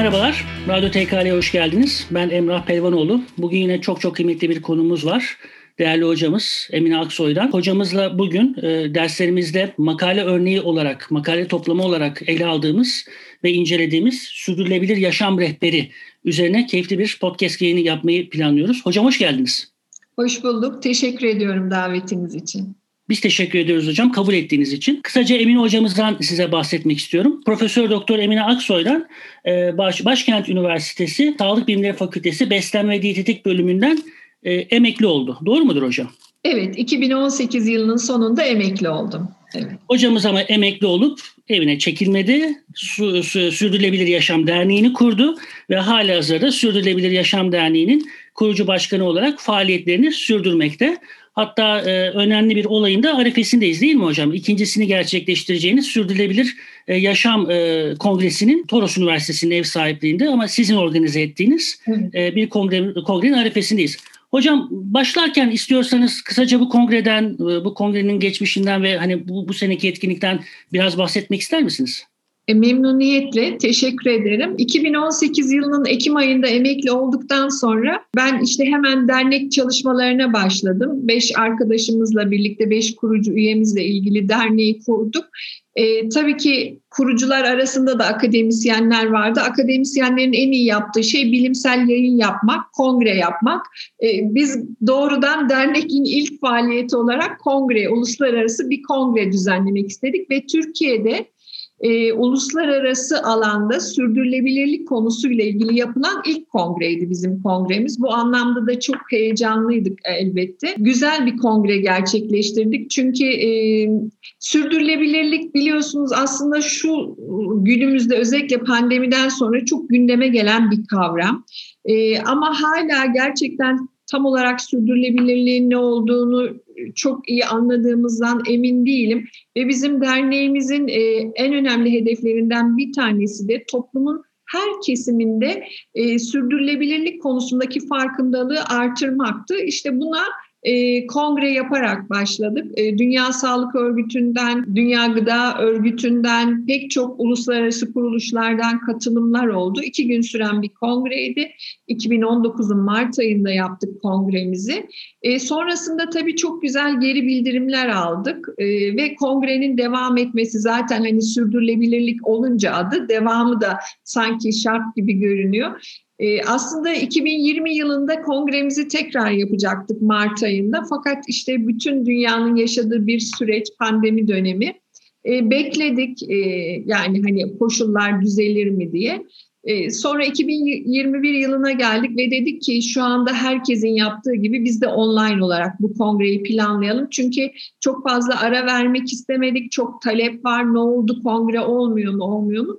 Merhabalar, Radyo TKL'ye hoş geldiniz. Ben Emrah Pelvanoğlu. Bugün yine çok çok kıymetli bir konumuz var. Değerli hocamız Emine Aksoy'dan. Hocamızla bugün e, derslerimizde makale örneği olarak, makale toplamı olarak ele aldığımız ve incelediğimiz sürdürülebilir yaşam rehberi üzerine keyifli bir podcast yayını yapmayı planlıyoruz. Hocam hoş geldiniz. Hoş bulduk. Teşekkür ediyorum davetiniz için. Biz teşekkür ediyoruz hocam kabul ettiğiniz için. Kısaca Emine hocamızdan size bahsetmek istiyorum. Profesör Doktor Emine Aksoy'dan e, Baş, Başkent Üniversitesi Sağlık Bilimleri Fakültesi Beslenme ve Diyetetik bölümünden e, emekli oldu. Doğru mudur hocam? Evet, 2018 yılının sonunda emekli oldum. Evet. Hocamız ama emekli olup evine çekilmedi. Su, su, Sürdürülebilir Yaşam Derneği'ni kurdu ve hala hazırda Sürdürülebilir Yaşam Derneği'nin kurucu başkanı olarak faaliyetlerini sürdürmekte. Hatta e, önemli bir olayın da arifesindeyiz değil mi hocam? İkincisini gerçekleştireceğiniz Sürdürülebilir e, Yaşam e, Kongresi'nin Toros Üniversitesi'nin ev sahipliğinde ama sizin organize ettiğiniz e, bir kongre, kongrenin arifesindeyiz. Hocam başlarken istiyorsanız kısaca bu kongreden, e, bu kongrenin geçmişinden ve hani bu, bu seneki etkinlikten biraz bahsetmek ister misiniz? E, memnuniyetle teşekkür ederim. 2018 yılının Ekim ayında emekli olduktan sonra ben işte hemen dernek çalışmalarına başladım. Beş arkadaşımızla birlikte beş kurucu üyemizle ilgili derneği kurduk. E, tabii ki kurucular arasında da akademisyenler vardı. Akademisyenlerin en iyi yaptığı şey bilimsel yayın yapmak, kongre yapmak. E, biz doğrudan dernekin ilk faaliyeti olarak kongre, uluslararası bir kongre düzenlemek istedik ve Türkiye'de e, uluslararası alanda sürdürülebilirlik konusuyla ilgili yapılan ilk kongreydi bizim kongremiz. Bu anlamda da çok heyecanlıydık elbette. Güzel bir kongre gerçekleştirdik çünkü e, sürdürülebilirlik biliyorsunuz aslında şu günümüzde özellikle pandemiden sonra çok gündeme gelen bir kavram. E, ama hala gerçekten tam olarak sürdürülebilirliğin ne olduğunu çok iyi anladığımızdan emin değilim. Ve bizim derneğimizin e, en önemli hedeflerinden bir tanesi de toplumun her kesiminde e, sürdürülebilirlik konusundaki farkındalığı artırmaktı. İşte buna e, kongre yaparak başladık. E, Dünya Sağlık Örgütü'nden, Dünya Gıda Örgütü'nden pek çok uluslararası kuruluşlardan katılımlar oldu. İki gün süren bir kongreydi. 2019'un Mart ayında yaptık kongremizi. E, sonrasında tabii çok güzel geri bildirimler aldık e, ve kongrenin devam etmesi zaten hani sürdürülebilirlik olunca adı devamı da sanki şart gibi görünüyor. Ee, aslında 2020 yılında kongremizi tekrar yapacaktık Mart ayında fakat işte bütün dünyanın yaşadığı bir süreç pandemi dönemi e, bekledik e, yani hani koşullar düzelir mi diye. E, sonra 2021 yılına geldik ve dedik ki şu anda herkesin yaptığı gibi biz de online olarak bu kongreyi planlayalım. Çünkü çok fazla ara vermek istemedik, çok talep var, ne oldu kongre olmuyor mu olmuyor mu?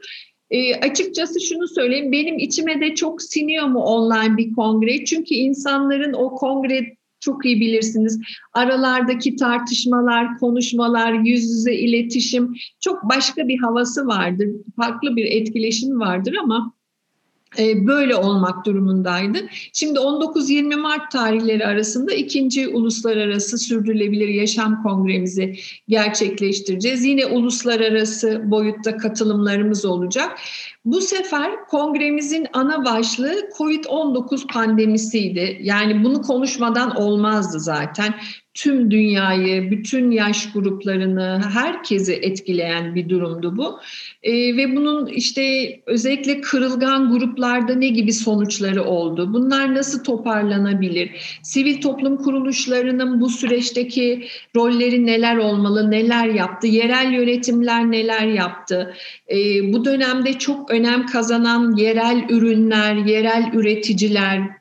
E, açıkçası şunu söyleyeyim, benim içime de çok siniyor mu online bir kongre? Çünkü insanların o kongre çok iyi bilirsiniz. Aralardaki tartışmalar, konuşmalar, yüz yüze iletişim çok başka bir havası vardır. Farklı bir etkileşim vardır ama böyle olmak durumundaydı. Şimdi 19-20 Mart tarihleri arasında ikinci uluslararası sürdürülebilir yaşam kongremizi gerçekleştireceğiz. Yine uluslararası boyutta katılımlarımız olacak. Bu sefer kongremizin ana başlığı COVID-19 pandemisiydi. Yani bunu konuşmadan olmazdı zaten tüm dünyayı, bütün yaş gruplarını, herkesi etkileyen bir durumdu bu. E, ve bunun işte özellikle kırılgan gruplarda ne gibi sonuçları oldu? Bunlar nasıl toparlanabilir? Sivil toplum kuruluşlarının bu süreçteki rolleri neler olmalı, neler yaptı? Yerel yönetimler neler yaptı? E, bu dönemde çok önem kazanan yerel ürünler, yerel üreticiler,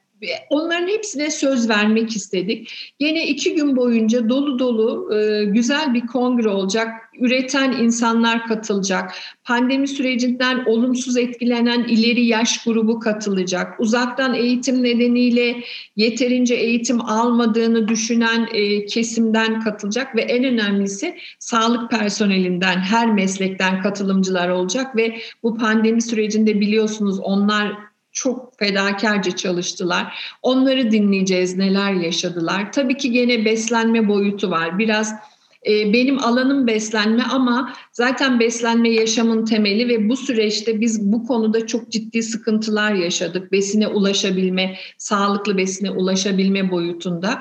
onların hepsine söz vermek istedik. Yine iki gün boyunca dolu dolu e, güzel bir kongre olacak. Üreten insanlar katılacak. Pandemi sürecinden olumsuz etkilenen ileri yaş grubu katılacak. Uzaktan eğitim nedeniyle yeterince eğitim almadığını düşünen e, kesimden katılacak ve en önemlisi sağlık personelinden her meslekten katılımcılar olacak ve bu pandemi sürecinde biliyorsunuz onlar çok fedakarca çalıştılar. Onları dinleyeceğiz neler yaşadılar. Tabii ki gene beslenme boyutu var. Biraz E, benim alanım beslenme ama zaten beslenme yaşamın temeli ve bu süreçte biz bu konuda çok ciddi sıkıntılar yaşadık. Besine ulaşabilme, sağlıklı besine ulaşabilme boyutunda.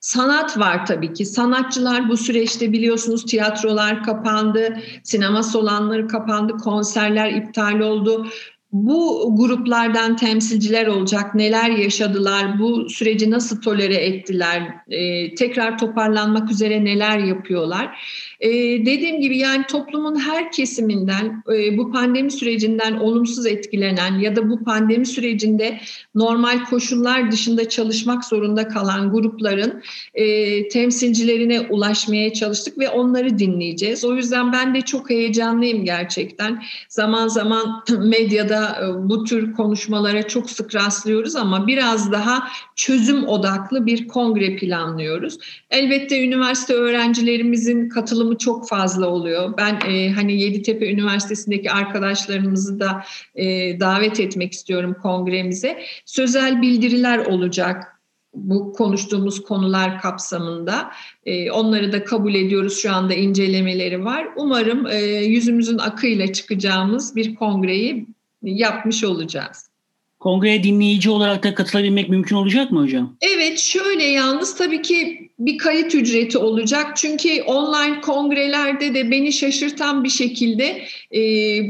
Sanat var tabii ki. Sanatçılar bu süreçte biliyorsunuz tiyatrolar kapandı, sinema salonları kapandı, konserler iptal oldu bu gruplardan temsilciler olacak, neler yaşadılar, bu süreci nasıl tolere ettiler, e, tekrar toparlanmak üzere neler yapıyorlar. E, dediğim gibi yani toplumun her kesiminden e, bu pandemi sürecinden olumsuz etkilenen ya da bu pandemi sürecinde normal koşullar dışında çalışmak zorunda kalan grupların e, temsilcilerine ulaşmaya çalıştık ve onları dinleyeceğiz. O yüzden ben de çok heyecanlıyım gerçekten. Zaman zaman medyada e, bu tür konuşmalara çok sık rastlıyoruz ama biraz daha çözüm odaklı bir kongre planlıyoruz. Elbette üniversite öğrencilerimizin katılımı çok fazla oluyor. Ben e, hani Yeditepe Üniversitesi'ndeki arkadaşlarımızı da e, davet etmek istiyorum kongremize. Sözel bildiriler olacak bu konuştuğumuz konular kapsamında. E, onları da kabul ediyoruz. Şu anda incelemeleri var. Umarım e, yüzümüzün akıyla çıkacağımız bir kongreyi yapmış olacağız. Kongreye dinleyici olarak da katılabilmek mümkün olacak mı hocam? Evet şöyle yalnız tabii ki bir kayıt ücreti olacak. Çünkü online kongrelerde de beni şaşırtan bir şekilde e,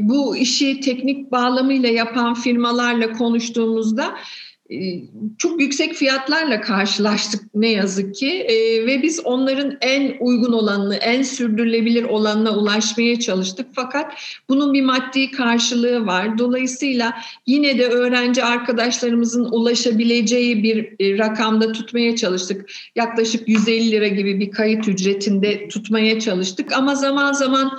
bu işi teknik bağlamıyla yapan firmalarla konuştuğumuzda çok yüksek fiyatlarla karşılaştık ne yazık ki ee, ve biz onların en uygun olanını, en sürdürülebilir olanına ulaşmaya çalıştık. Fakat bunun bir maddi karşılığı var. Dolayısıyla yine de öğrenci arkadaşlarımızın ulaşabileceği bir e, rakamda tutmaya çalıştık. Yaklaşık 150 lira gibi bir kayıt ücretinde tutmaya çalıştık ama zaman zaman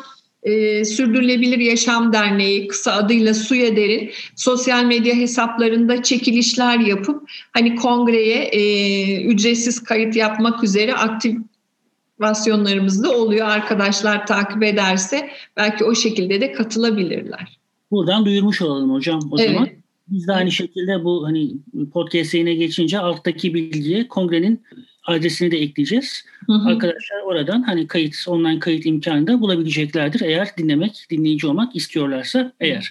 e, Sürdürülebilir Yaşam Derneği kısa adıyla SUYADER'in sosyal medya hesaplarında çekilişler yapıp hani kongreye e, ücretsiz kayıt yapmak üzere aktivasyonlarımız da oluyor. Arkadaşlar takip ederse belki o şekilde de katılabilirler. Buradan duyurmuş olalım hocam o evet. zaman. Biz de aynı şekilde bu hani podcast yayına geçince alttaki bilgiye kongrenin adresini de ekleyeceğiz. Hı hı. Arkadaşlar oradan hani kayıt, online kayıt imkanı da bulabileceklerdir eğer dinlemek, dinleyici olmak istiyorlarsa eğer.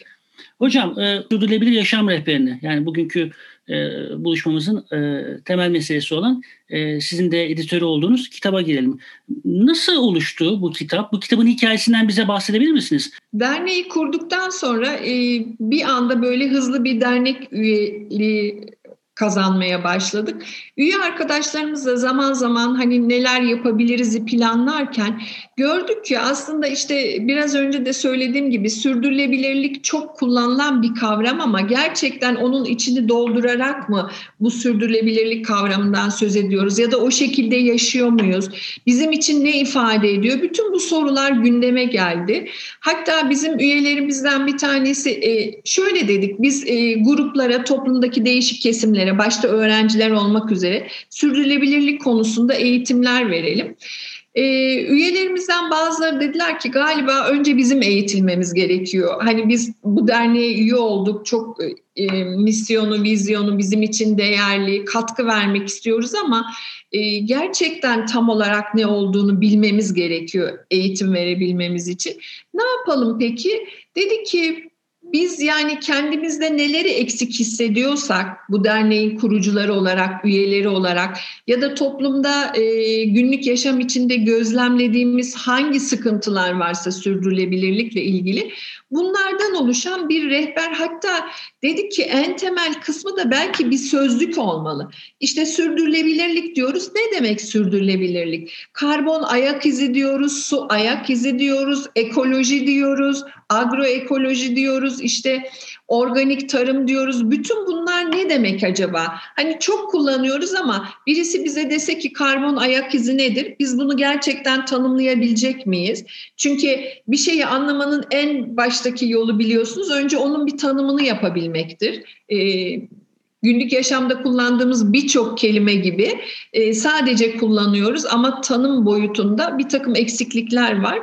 Hocam, e, sürdürülebilir yaşam rehberini yani bugünkü e, buluşmamızın e, temel meselesi olan e, sizin de editörü olduğunuz kitaba girelim. Nasıl oluştu bu kitap? Bu kitabın hikayesinden bize bahsedebilir misiniz? Derneği kurduktan sonra e, bir anda böyle hızlı bir dernek üyeliği kazanmaya başladık. Üye arkadaşlarımızla zaman zaman hani neler yapabiliriz planlarken gördük ki aslında işte biraz önce de söylediğim gibi sürdürülebilirlik çok kullanılan bir kavram ama gerçekten onun içini doldurarak mı bu sürdürülebilirlik kavramından söz ediyoruz ya da o şekilde yaşıyor muyuz? Bizim için ne ifade ediyor? Bütün bu sorular gündeme geldi. Hatta bizim üyelerimizden bir tanesi e, şöyle dedik biz e, gruplara toplumdaki değişik kesimlere başta öğrenciler olmak üzere sürdürülebilirlik konusunda eğitimler verelim. E, üyelerimizden bazıları dediler ki galiba önce bizim eğitilmemiz gerekiyor. Hani biz bu derneğe üye olduk, çok e, misyonu, vizyonu bizim için değerli, katkı vermek istiyoruz ama e, gerçekten tam olarak ne olduğunu bilmemiz gerekiyor eğitim verebilmemiz için. Ne yapalım peki? Dedi ki biz yani kendimizde neleri eksik hissediyorsak bu derneğin kurucuları olarak, üyeleri olarak ya da toplumda e, günlük yaşam içinde gözlemlediğimiz hangi sıkıntılar varsa sürdürülebilirlikle ilgili bunlardan oluşan bir rehber hatta dedik ki en temel kısmı da belki bir sözlük olmalı. İşte sürdürülebilirlik diyoruz. Ne demek sürdürülebilirlik? Karbon ayak izi diyoruz, su ayak izi diyoruz, ekoloji diyoruz, agroekoloji diyoruz, işte organik tarım diyoruz. Bütün bunlar ne demek acaba? Hani çok kullanıyoruz ama birisi bize dese ki karbon ayak izi nedir? Biz bunu gerçekten tanımlayabilecek miyiz? Çünkü bir şeyi anlamanın en baştaki yolu biliyorsunuz. Önce onun bir tanımını yapabilmektir. Ee, günlük yaşamda kullandığımız birçok kelime gibi e, sadece kullanıyoruz ama tanım boyutunda bir takım eksiklikler var.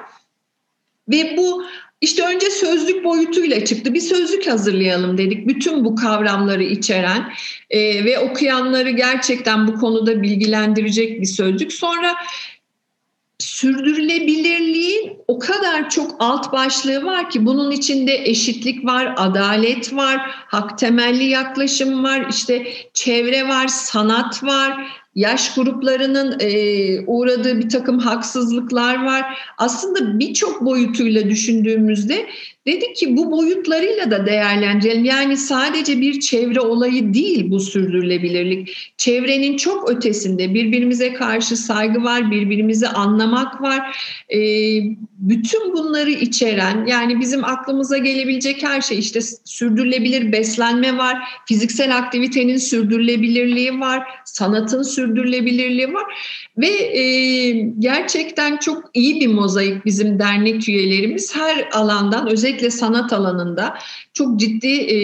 Ve bu işte önce sözlük boyutuyla çıktı. Bir sözlük hazırlayalım dedik. Bütün bu kavramları içeren e, ve okuyanları gerçekten bu konuda bilgilendirecek bir sözlük. Sonra sürdürülebilirliğin o kadar çok alt başlığı var ki bunun içinde eşitlik var, adalet var, hak temelli yaklaşım var, işte çevre var, sanat var, yaş gruplarının e, uğradığı bir takım haksızlıklar var. Aslında birçok boyutuyla düşündüğümüzde dedik ki bu boyutlarıyla da değerlendirelim. Yani sadece bir çevre olayı değil bu sürdürülebilirlik. Çevrenin çok ötesinde birbirimize karşı saygı var, birbirimizi anlamak var. E, bütün bunları içeren yani bizim aklımıza gelebilecek her şey işte sürdürülebilir beslenme var, fiziksel aktivitenin sürdürülebilirliği var, sanatın sürdürülebilirliği var ve e, gerçekten çok iyi bir mozaik bizim dernek üyelerimiz her alandan özellikle sanat alanında çok ciddi e,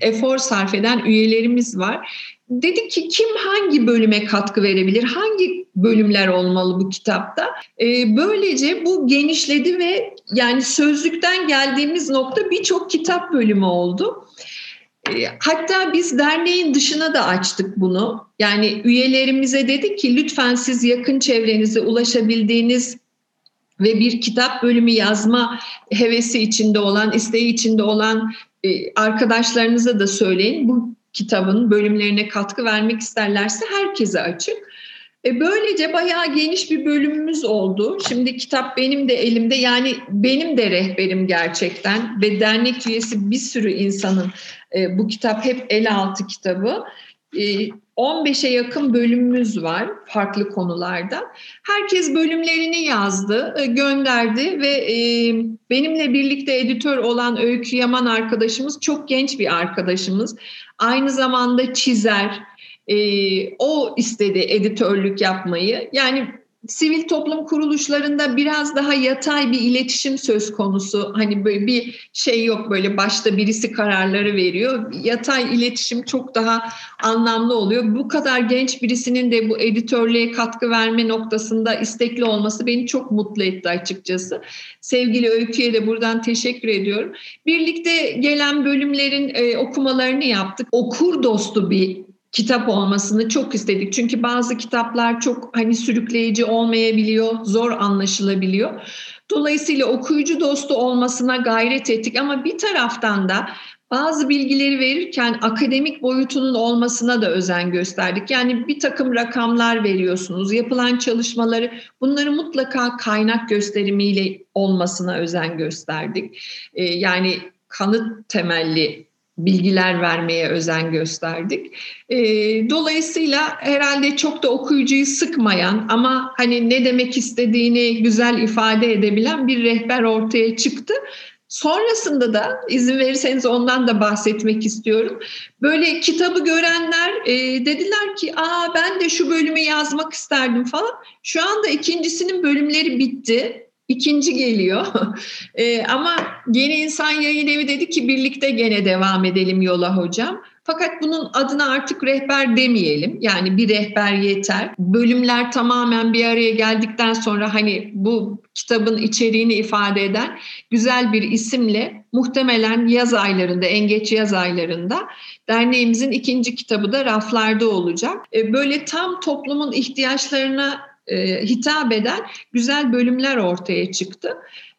efor sarf eden üyelerimiz var. Dedik ki kim hangi bölüme katkı verebilir? Hangi bölümler olmalı bu kitapta? Ee, böylece bu genişledi ve yani sözlükten geldiğimiz nokta birçok kitap bölümü oldu. Ee, hatta biz derneğin dışına da açtık bunu. Yani üyelerimize dedik ki lütfen siz yakın çevrenize ulaşabildiğiniz ve bir kitap bölümü yazma hevesi içinde olan, isteği içinde olan e, arkadaşlarınıza da söyleyin. Bu kitabın bölümlerine katkı vermek isterlerse herkese açık. E böylece bayağı geniş bir bölümümüz oldu. Şimdi kitap benim de elimde yani benim de rehberim gerçekten ve dernek üyesi bir sürü insanın e, bu kitap hep el altı kitabı. E, 15'e yakın bölümümüz var farklı konularda. Herkes bölümlerini yazdı, e, gönderdi ve e, benimle birlikte editör olan Öykü Yaman arkadaşımız çok genç bir arkadaşımız. Aynı zamanda çizer. E, o istedi editörlük yapmayı. Yani sivil toplum kuruluşlarında biraz daha yatay bir iletişim söz konusu. Hani böyle bir şey yok böyle başta birisi kararları veriyor. Yatay iletişim çok daha anlamlı oluyor. Bu kadar genç birisinin de bu editörlüğe katkı verme noktasında istekli olması beni çok mutlu etti açıkçası. Sevgili Öykü'ye de buradan teşekkür ediyorum. Birlikte gelen bölümlerin e, okumalarını yaptık. Okur dostu bir kitap olmasını çok istedik. Çünkü bazı kitaplar çok hani sürükleyici olmayabiliyor, zor anlaşılabiliyor. Dolayısıyla okuyucu dostu olmasına gayret ettik ama bir taraftan da bazı bilgileri verirken akademik boyutunun olmasına da özen gösterdik. Yani bir takım rakamlar veriyorsunuz, yapılan çalışmaları bunları mutlaka kaynak gösterimiyle olmasına özen gösterdik. Ee, yani kanıt temelli bilgiler vermeye özen gösterdik. E, dolayısıyla herhalde çok da okuyucuyu sıkmayan ama hani ne demek istediğini güzel ifade edebilen bir rehber ortaya çıktı. Sonrasında da izin verirseniz ondan da bahsetmek istiyorum. Böyle kitabı görenler e, dediler ki aa ben de şu bölümü yazmak isterdim falan. Şu anda ikincisinin bölümleri bitti ikinci geliyor. e, ama Yeni İnsan Yayın Evi dedi ki birlikte gene devam edelim yola hocam. Fakat bunun adına artık rehber demeyelim. Yani bir rehber yeter. Bölümler tamamen bir araya geldikten sonra hani bu kitabın içeriğini ifade eden güzel bir isimle muhtemelen yaz aylarında, en geç yaz aylarında derneğimizin ikinci kitabı da raflarda olacak. E, böyle tam toplumun ihtiyaçlarına e, hitap eden güzel bölümler ortaya çıktı.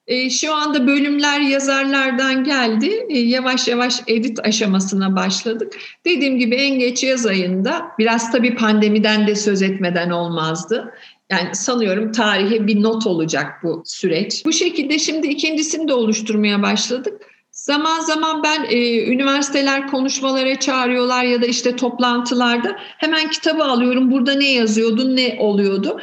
E, şu anda bölümler yazarlardan geldi. E, yavaş yavaş edit aşamasına başladık. Dediğim gibi en geç yaz ayında biraz tabii pandemiden de söz etmeden olmazdı. Yani sanıyorum tarihe bir not olacak bu süreç. Bu şekilde şimdi ikincisini de oluşturmaya başladık. Zaman zaman ben e, üniversiteler konuşmalara çağırıyorlar ya da işte toplantılarda hemen kitabı alıyorum. Burada ne yazıyordu, ne oluyordu?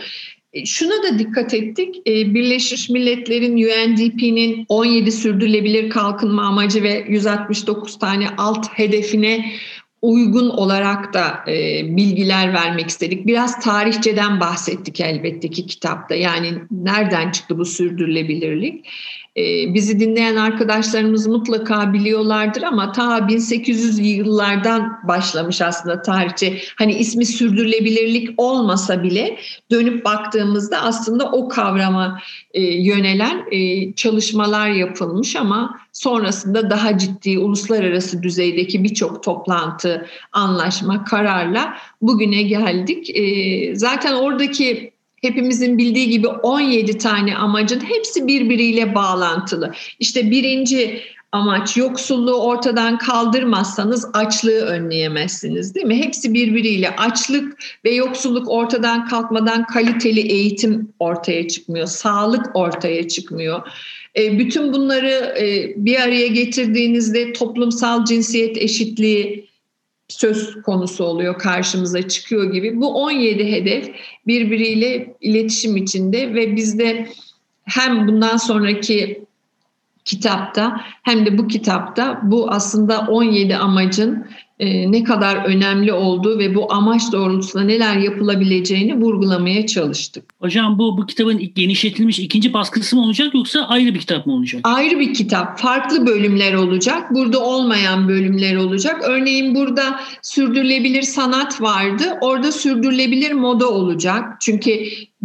E, şuna da dikkat ettik. E, Birleşmiş Milletler'in UNDP'nin 17 sürdürülebilir kalkınma amacı ve 169 tane alt hedefine uygun olarak da e, bilgiler vermek istedik. Biraz tarihçeden bahsettik elbette ki kitapta. Yani nereden çıktı bu sürdürülebilirlik? E, bizi dinleyen arkadaşlarımız mutlaka biliyorlardır ama ta 1800 yıllardan başlamış aslında tarihçe. Hani ismi sürdürülebilirlik olmasa bile dönüp baktığımızda aslında o kavrama e, yönelen e, çalışmalar yapılmış ama sonrasında daha ciddi uluslararası düzeydeki birçok toplantı, anlaşma, kararla bugüne geldik. E, zaten oradaki hepimizin bildiği gibi 17 tane amacın hepsi birbiriyle bağlantılı. İşte birinci amaç yoksulluğu ortadan kaldırmazsanız açlığı önleyemezsiniz değil mi? Hepsi birbiriyle açlık ve yoksulluk ortadan kalkmadan kaliteli eğitim ortaya çıkmıyor, sağlık ortaya çıkmıyor. E, bütün bunları e, bir araya getirdiğinizde toplumsal cinsiyet eşitliği söz konusu oluyor karşımıza çıkıyor gibi. Bu 17 hedef birbiriyle iletişim içinde ve bizde hem bundan sonraki kitapta hem de bu kitapta bu aslında 17 amacın e, ne kadar önemli olduğu ve bu amaç doğrultusunda neler yapılabileceğini vurgulamaya çalıştık. Hocam bu bu kitabın genişletilmiş ikinci baskısı mı olacak yoksa ayrı bir kitap mı olacak? Ayrı bir kitap. Farklı bölümler olacak. Burada olmayan bölümler olacak. Örneğin burada sürdürülebilir sanat vardı. Orada sürdürülebilir moda olacak. Çünkü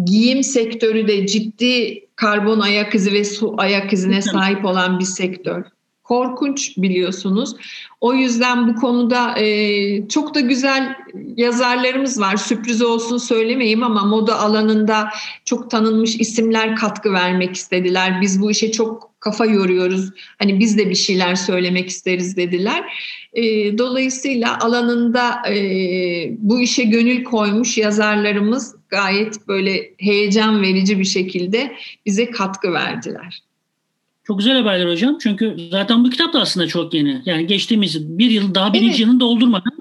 giyim sektörü de ciddi karbon ayak izi ve su ayak izine sahip olan bir sektör korkunç biliyorsunuz. O yüzden bu konuda e, çok da güzel yazarlarımız var. Sürpriz olsun söylemeyeyim ama moda alanında çok tanınmış isimler katkı vermek istediler. Biz bu işe çok kafa yoruyoruz. Hani biz de bir şeyler söylemek isteriz dediler. E, dolayısıyla alanında e, bu işe gönül koymuş yazarlarımız gayet böyle heyecan verici bir şekilde bize katkı verdiler. Çok güzel haberler hocam. Çünkü zaten bu kitap da aslında çok yeni. Yani geçtiğimiz bir yıl daha birinci evet. yılını doldurmadan.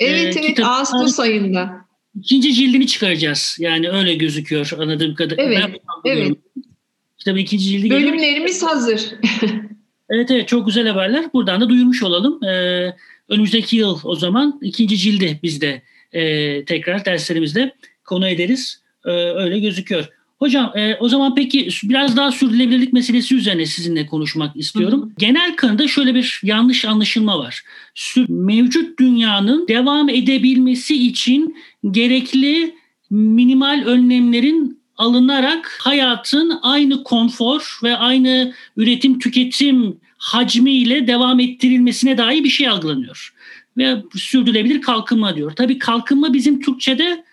Evet e, evet kitap, Ağustos ayında. İkinci cildini çıkaracağız. Yani öyle gözüküyor anladığım kadarıyla. Evet. evet. Kitabın ikinci cildi Bölümlerimiz geliyor. hazır. evet evet çok güzel haberler. Buradan da duyurmuş olalım. Ee, önümüzdeki yıl o zaman ikinci cildi biz de e, tekrar derslerimizde konu ederiz. Ee, öyle gözüküyor. Hocam e, o zaman peki biraz daha sürdürülebilirlik meselesi üzerine sizinle konuşmak istiyorum. Hı hı. Genel kanıda şöyle bir yanlış anlaşılma var. Mevcut dünyanın devam edebilmesi için gerekli minimal önlemlerin alınarak hayatın aynı konfor ve aynı üretim tüketim hacmiyle devam ettirilmesine dair bir şey algılanıyor. Ve sürdürülebilir kalkınma diyor. Tabii kalkınma bizim Türkçe'de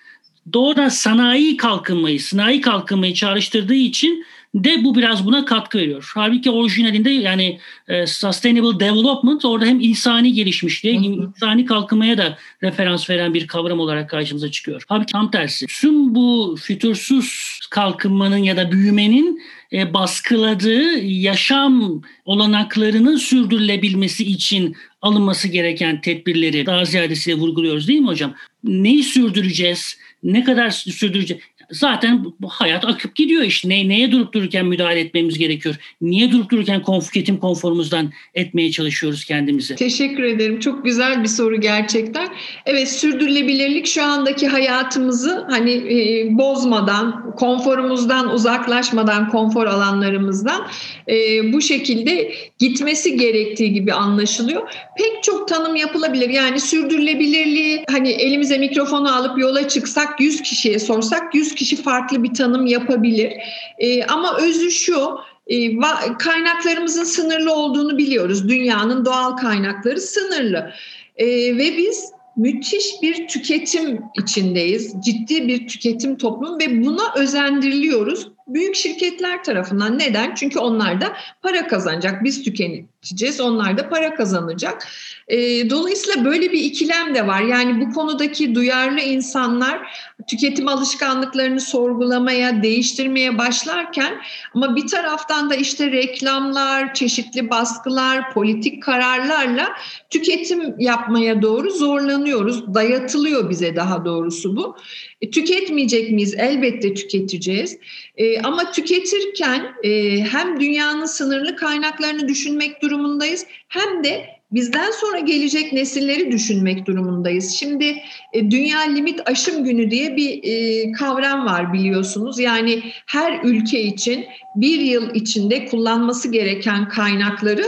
doğrudan sanayi kalkınmayı, sanayi kalkınmayı çağrıştırdığı için de bu biraz buna katkı veriyor. Halbuki orijinalinde yani e, sustainable development orada hem insani gelişmişliğe, insani kalkınmaya da referans veren bir kavram olarak karşımıza çıkıyor. Halbuki tam tersi. Tüm bu fütursuz kalkınmanın ya da büyümenin e, baskıladığı yaşam olanaklarının sürdürülebilmesi için alınması gereken tedbirleri daha ziyadesiyle vurguluyoruz değil mi hocam? Neyi sürdüreceğiz? Ne kadar sürdürecek? Zaten hayat akıp gidiyor işte. Ne, neye durup dururken müdahale etmemiz gerekiyor? Niye durup dururken konf tüketim konforumuzdan etmeye çalışıyoruz kendimizi? Teşekkür ederim. Çok güzel bir soru gerçekten. Evet sürdürülebilirlik şu andaki hayatımızı hani e, bozmadan, konforumuzdan uzaklaşmadan, konfor alanlarımızdan e, bu şekilde gitmesi gerektiği gibi anlaşılıyor. Pek çok tanım yapılabilir. Yani sürdürülebilirliği hani elimize mikrofonu alıp yola çıksak 100 kişiye sorsak 100 kişi farklı bir tanım yapabilir. E, ama özü şu e, kaynaklarımızın sınırlı olduğunu biliyoruz. Dünyanın doğal kaynakları sınırlı. E, ve biz müthiş bir tüketim içindeyiz. Ciddi bir tüketim toplum ve buna özendiriliyoruz büyük şirketler tarafından. Neden? Çünkü onlar da para kazanacak. Biz tüketeceğiz, onlar da para kazanacak. E, dolayısıyla böyle bir ikilem de var. Yani bu konudaki duyarlı insanlar tüketim alışkanlıklarını sorgulamaya, değiştirmeye başlarken ama bir taraftan da işte reklamlar, çeşitli baskılar, politik kararlarla tüketim yapmaya doğru zorlanıyoruz. Dayatılıyor bize daha doğrusu bu. E, tüketmeyecek miyiz? Elbette tüketeceğiz. E, ama tüketirken e, hem dünyanın sınırlı kaynaklarını düşünmek durumundayız hem de bizden sonra gelecek nesilleri düşünmek durumundayız. Şimdi e, Dünya Limit Aşım Günü diye bir e, kavram var biliyorsunuz. Yani her ülke için bir yıl içinde kullanması gereken kaynakları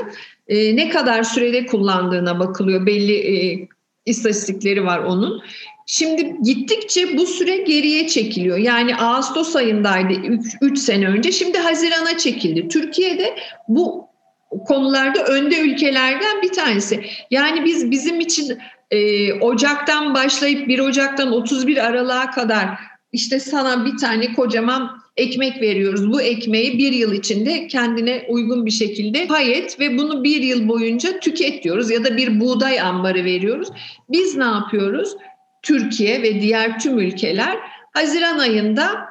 e, ne kadar sürede kullandığına bakılıyor. Belli istatistikleri var onun. Şimdi gittikçe bu süre geriye çekiliyor. Yani Ağustos ayındaydı 3 sene önce. Şimdi Haziran'a çekildi. Türkiye'de bu konularda önde ülkelerden bir tanesi. Yani biz bizim için e, Ocak'tan başlayıp 1 Ocak'tan 31 Aralık'a kadar işte sana bir tane kocaman ekmek veriyoruz. Bu ekmeği bir yıl içinde kendine uygun bir şekilde pay et ve bunu bir yıl boyunca tüket diyoruz ya da bir buğday ambarı veriyoruz. Biz ne yapıyoruz? Türkiye ve diğer tüm ülkeler Haziran ayında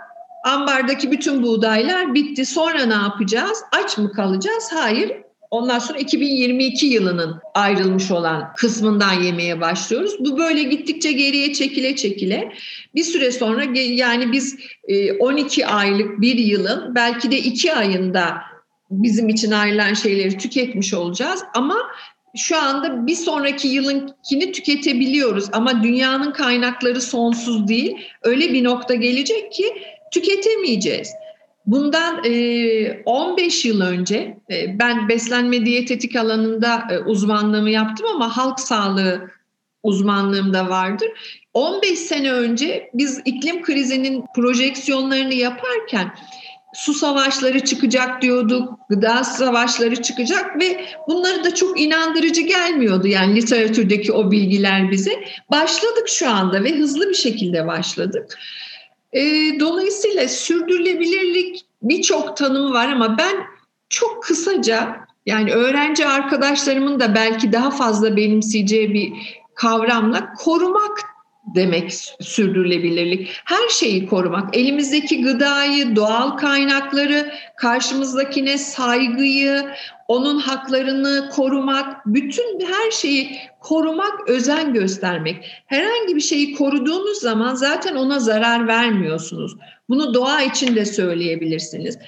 ambardaki bütün buğdaylar bitti. Sonra ne yapacağız? Aç mı kalacağız? Hayır. Ondan sonra 2022 yılının ayrılmış olan kısmından yemeye başlıyoruz. Bu böyle gittikçe geriye çekile çekile bir süre sonra yani biz 12 e, aylık bir yılın belki de 2 ayında bizim için ayrılan şeyleri tüketmiş olacağız ama şu anda bir sonraki yılınkini tüketebiliyoruz ama dünyanın kaynakları sonsuz değil. Öyle bir nokta gelecek ki tüketemeyeceğiz. Bundan 15 yıl önce ben beslenme diyetetik alanında uzmanlığımı yaptım ama halk sağlığı uzmanlığım da vardır. 15 sene önce biz iklim krizinin projeksiyonlarını yaparken su savaşları çıkacak diyorduk, gıda savaşları çıkacak ve bunları da çok inandırıcı gelmiyordu yani literatürdeki o bilgiler bize. Başladık şu anda ve hızlı bir şekilde başladık. E, dolayısıyla sürdürülebilirlik birçok tanımı var ama ben çok kısaca yani öğrenci arkadaşlarımın da belki daha fazla benimseyeceği bir kavramla korumak demek sürdürülebilirlik. Her şeyi korumak, elimizdeki gıdayı, doğal kaynakları, karşımızdakine saygıyı, onun haklarını korumak, bütün her şeyi korumak, özen göstermek. Herhangi bir şeyi koruduğunuz zaman zaten ona zarar vermiyorsunuz. Bunu doğa için de söyleyebilirsiniz.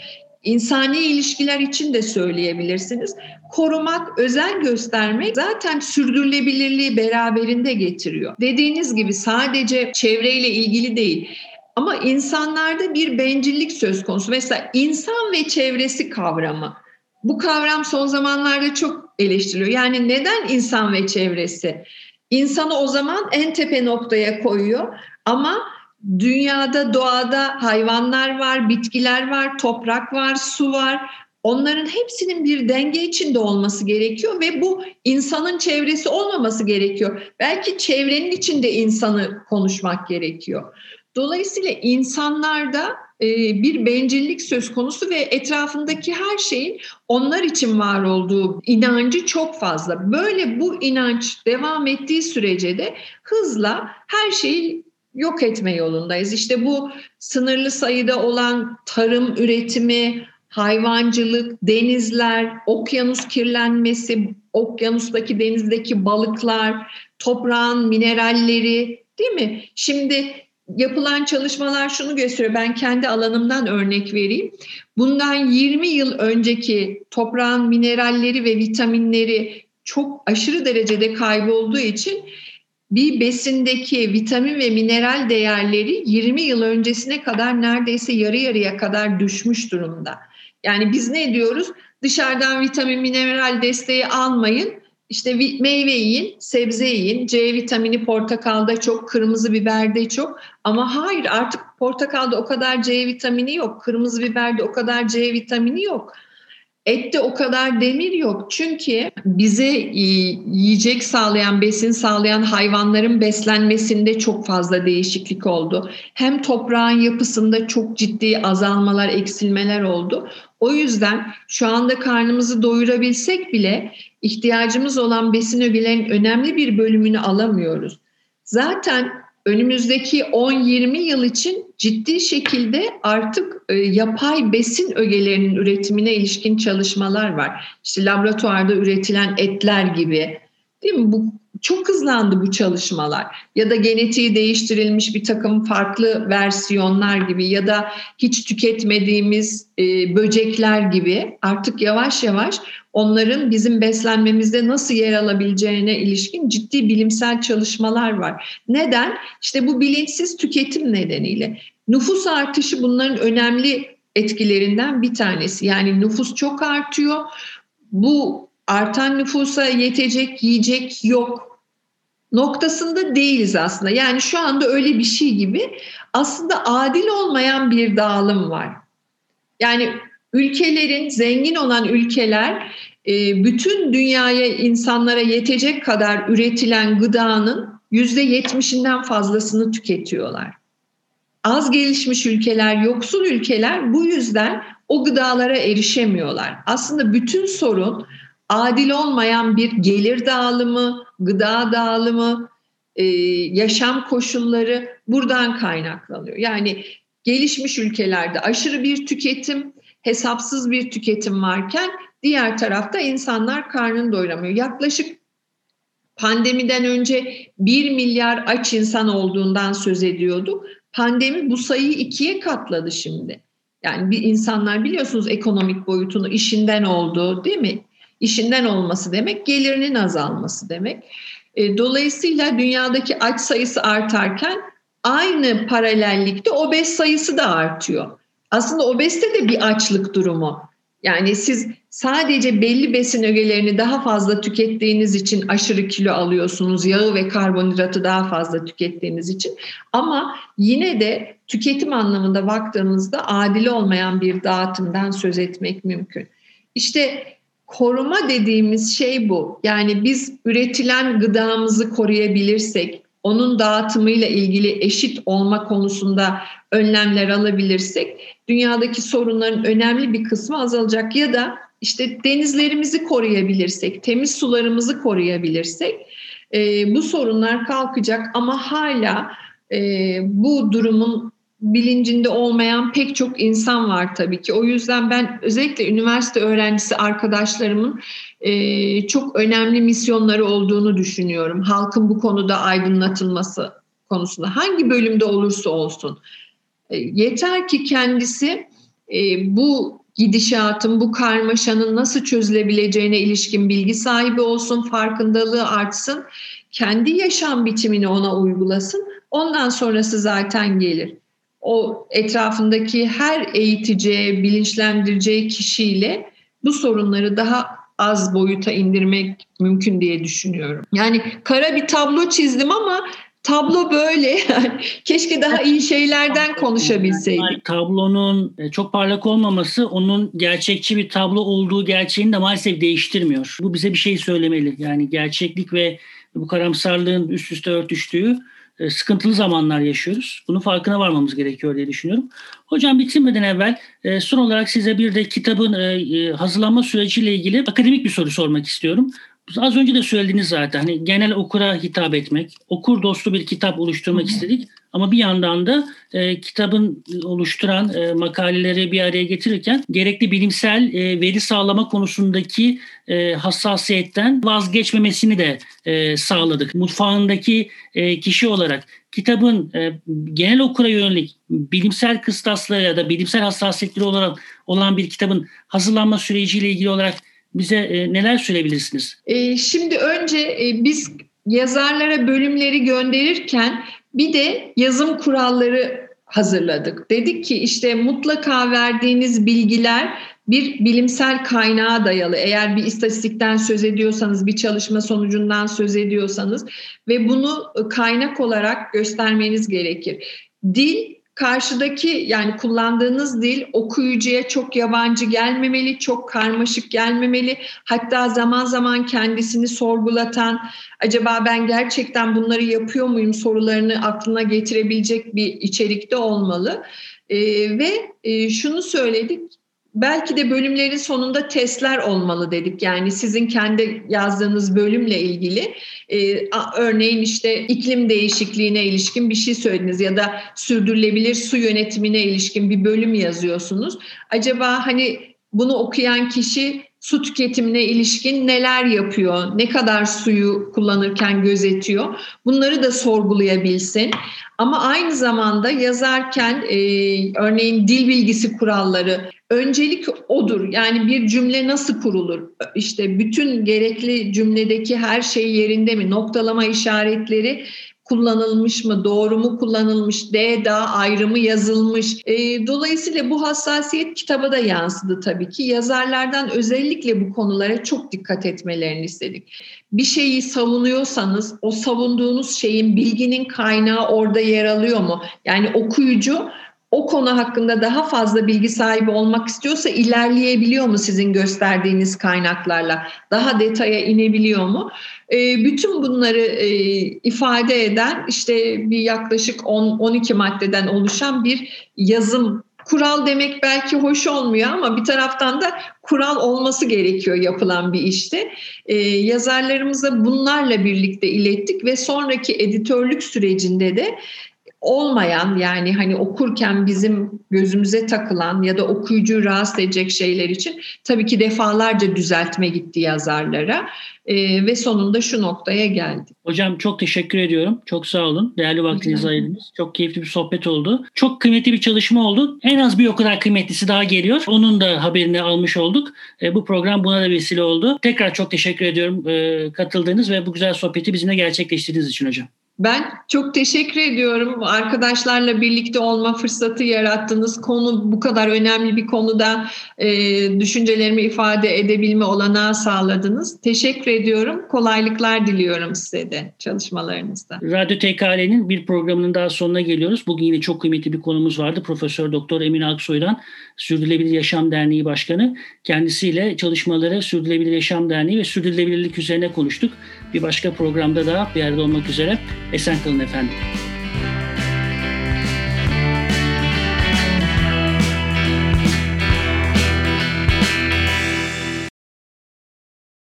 İnsani ilişkiler için de söyleyebilirsiniz. Korumak, özen göstermek zaten sürdürülebilirliği beraberinde getiriyor. Dediğiniz gibi sadece çevreyle ilgili değil. Ama insanlarda bir bencillik söz konusu. Mesela insan ve çevresi kavramı. Bu kavram son zamanlarda çok eleştiriliyor. Yani neden insan ve çevresi? İnsanı o zaman en tepe noktaya koyuyor ama dünyada doğada hayvanlar var, bitkiler var, toprak var, su var. Onların hepsinin bir denge içinde olması gerekiyor ve bu insanın çevresi olmaması gerekiyor. Belki çevrenin içinde insanı konuşmak gerekiyor. Dolayısıyla insanlarda e, bir bencillik söz konusu ve etrafındaki her şeyin onlar için var olduğu inancı çok fazla. Böyle bu inanç devam ettiği sürece de hızla her şeyi yok etme yolundayız. İşte bu sınırlı sayıda olan tarım üretimi, hayvancılık, denizler, okyanus kirlenmesi, okyanustaki denizdeki balıklar, toprağın mineralleri değil mi? Şimdi yapılan çalışmalar şunu gösteriyor. Ben kendi alanımdan örnek vereyim. Bundan 20 yıl önceki toprağın mineralleri ve vitaminleri çok aşırı derecede kaybolduğu için bir besindeki vitamin ve mineral değerleri 20 yıl öncesine kadar neredeyse yarı yarıya kadar düşmüş durumda. Yani biz ne diyoruz? Dışarıdan vitamin mineral desteği almayın. İşte meyve yiyin, sebze yiyin. C vitamini portakalda çok, kırmızı biberde çok. Ama hayır artık portakalda o kadar C vitamini yok. Kırmızı biberde o kadar C vitamini yok. Ette o kadar demir yok. Çünkü bize yiyecek sağlayan, besin sağlayan hayvanların beslenmesinde çok fazla değişiklik oldu. Hem toprağın yapısında çok ciddi azalmalar, eksilmeler oldu. O yüzden şu anda karnımızı doyurabilsek bile ihtiyacımız olan besin ögelerinin önemli bir bölümünü alamıyoruz. Zaten önümüzdeki 10-20 yıl için ciddi şekilde artık e, yapay besin ögelerinin üretimine ilişkin çalışmalar var. İşte laboratuvarda üretilen etler gibi değil mi? Bu çok hızlandı bu çalışmalar. Ya da genetiği değiştirilmiş bir takım farklı versiyonlar gibi ya da hiç tüketmediğimiz e, böcekler gibi artık yavaş yavaş onların bizim beslenmemizde nasıl yer alabileceğine ilişkin ciddi bilimsel çalışmalar var. Neden? İşte bu bilinçsiz tüketim nedeniyle. Nüfus artışı bunların önemli etkilerinden bir tanesi. Yani nüfus çok artıyor. Bu artan nüfusa yetecek yiyecek yok noktasında değiliz aslında. Yani şu anda öyle bir şey gibi aslında adil olmayan bir dağılım var. Yani ülkelerin zengin olan ülkeler e, bütün dünyaya insanlara yetecek kadar üretilen gıdanın yüzde yetmişinden fazlasını tüketiyorlar. az gelişmiş ülkeler, yoksul ülkeler bu yüzden o gıdalara erişemiyorlar. Aslında bütün sorun adil olmayan bir gelir dağılımı, gıda dağılımı, e, yaşam koşulları buradan kaynaklanıyor. Yani gelişmiş ülkelerde aşırı bir tüketim, hesapsız bir tüketim varken diğer tarafta insanlar karnını doyuramıyor. Yaklaşık pandemiden önce 1 milyar aç insan olduğundan söz ediyorduk. Pandemi bu sayıyı ikiye katladı şimdi. Yani bir insanlar biliyorsunuz ekonomik boyutunu işinden olduğu değil mi? İşinden olması demek gelirinin azalması demek. E, dolayısıyla dünyadaki aç sayısı artarken aynı paralellikte obez sayısı da artıyor. Aslında obezite de bir açlık durumu. Yani siz sadece belli besin ögelerini daha fazla tükettiğiniz için aşırı kilo alıyorsunuz. Yağı ve karbonhidratı daha fazla tükettiğiniz için. Ama yine de tüketim anlamında baktığınızda adil olmayan bir dağıtımdan söz etmek mümkün. İşte koruma dediğimiz şey bu. Yani biz üretilen gıdamızı koruyabilirsek, onun dağıtımıyla ilgili eşit olma konusunda önlemler alabilirsek dünyadaki sorunların önemli bir kısmı azalacak ya da işte denizlerimizi koruyabilirsek, temiz sularımızı koruyabilirsek e, bu sorunlar kalkacak ama hala e, bu durumun bilincinde olmayan pek çok insan var tabii ki. O yüzden ben özellikle üniversite öğrencisi arkadaşlarımın e, çok önemli misyonları olduğunu düşünüyorum. Halkın bu konuda aydınlatılması konusunda hangi bölümde olursa olsun. E, yeter ki kendisi e, bu gidişatın, bu karmaşanın nasıl çözülebileceğine ilişkin bilgi sahibi olsun, farkındalığı artsın, kendi yaşam biçimini ona uygulasın. Ondan sonrası zaten gelir o etrafındaki her eğiteceği, bilinçlendireceği kişiyle bu sorunları daha az boyuta indirmek mümkün diye düşünüyorum. Yani kara bir tablo çizdim ama tablo böyle. Keşke daha iyi şeylerden konuşabilseydik. Tablonun e, çok parlak olmaması onun gerçekçi bir tablo olduğu gerçeğini de maalesef değiştirmiyor. Bu bize bir şey söylemeli. Yani gerçeklik ve bu karamsarlığın üst üste örtüştüğü sıkıntılı zamanlar yaşıyoruz. Bunun farkına varmamız gerekiyor diye düşünüyorum. Hocam bitirmeden evvel e, son olarak size bir de kitabın e, hazırlanma süreciyle ilgili akademik bir soru sormak istiyorum. Az önce de söylediniz zaten hani genel okura hitap etmek, okur dostu bir kitap oluşturmak istedik. Ama bir yandan da e, kitabın oluşturan e, makaleleri bir araya getirirken gerekli bilimsel e, veri sağlama konusundaki e, hassasiyetten vazgeçmemesini de e, sağladık. Mutfağındaki e, kişi olarak kitabın e, genel okura yönelik bilimsel kıstasları ya da bilimsel hassasiyetleri olarak olan bir kitabın hazırlanma süreciyle ilgili olarak bize e, neler söyleyebilirsiniz? E, şimdi önce e, biz yazarlara bölümleri gönderirken bir de yazım kuralları hazırladık. Dedik ki işte mutlaka verdiğiniz bilgiler bir bilimsel kaynağa dayalı. Eğer bir istatistikten söz ediyorsanız, bir çalışma sonucundan söz ediyorsanız ve bunu kaynak olarak göstermeniz gerekir. Dil karşıdaki yani kullandığınız dil okuyucuya çok yabancı gelmemeli, çok karmaşık gelmemeli. Hatta zaman zaman kendisini sorgulatan, acaba ben gerçekten bunları yapıyor muyum sorularını aklına getirebilecek bir içerikte olmalı. ee, ve e, şunu söyledik, belki de bölümlerin sonunda testler olmalı dedik. Yani sizin kendi yazdığınız bölümle ilgili e, örneğin işte iklim değişikliğine ilişkin bir şey söylediniz ya da sürdürülebilir su yönetimine ilişkin bir bölüm yazıyorsunuz. Acaba hani bunu okuyan kişi su tüketimine ilişkin neler yapıyor, ne kadar suyu kullanırken gözetiyor bunları da sorgulayabilsin. Ama aynı zamanda yazarken e, örneğin dil bilgisi kuralları öncelik odur. Yani bir cümle nasıl kurulur? İşte bütün gerekli cümledeki her şey yerinde mi? Noktalama işaretleri kullanılmış mı, doğru mu kullanılmış, D, da ayrımı yazılmış. E, dolayısıyla bu hassasiyet kitaba da yansıdı tabii ki. Yazarlardan özellikle bu konulara çok dikkat etmelerini istedik. Bir şeyi savunuyorsanız o savunduğunuz şeyin bilginin kaynağı orada yer alıyor mu? Yani okuyucu o konu hakkında daha fazla bilgi sahibi olmak istiyorsa ilerleyebiliyor mu sizin gösterdiğiniz kaynaklarla? Daha detaya inebiliyor mu? E, bütün bunları e, ifade eden işte bir yaklaşık 10-12 maddeden oluşan bir yazım kural demek belki hoş olmuyor ama bir taraftan da kural olması gerekiyor yapılan bir işte. Ee, yazarlarımıza bunlarla birlikte ilettik ve sonraki editörlük sürecinde de olmayan yani hani okurken bizim gözümüze takılan ya da okuyucu rahatsız edecek şeyler için tabii ki defalarca düzeltme gitti yazarlara e, ve sonunda şu noktaya geldi. Hocam çok teşekkür ediyorum. Çok sağ olun. Değerli vaktinizi ayırdınız. Çok keyifli bir sohbet oldu. Çok kıymetli bir çalışma oldu. En az bir o kadar kıymetlisi daha geliyor. Onun da haberini almış olduk. E, bu program buna da vesile oldu. Tekrar çok teşekkür ediyorum e, katıldığınız ve bu güzel sohbeti bizimle gerçekleştirdiğiniz için hocam. Ben çok teşekkür ediyorum. Arkadaşlarla birlikte olma fırsatı yarattınız. Konu bu kadar önemli bir konuda e, düşüncelerimi ifade edebilme olanağı sağladınız. Teşekkür ediyorum. Kolaylıklar diliyorum size de çalışmalarınızda. Radyo TKL'nin bir programının daha sonuna geliyoruz. Bugün yine çok kıymetli bir konumuz vardı. Profesör Doktor Emin Aksoy'dan Sürdürülebilir Yaşam Derneği Başkanı. Kendisiyle çalışmaları Sürdürülebilir Yaşam Derneği ve sürdürülebilirlik üzerine konuştuk. Bir başka programda daha bir yerde olmak üzere. Esen kalın efendim.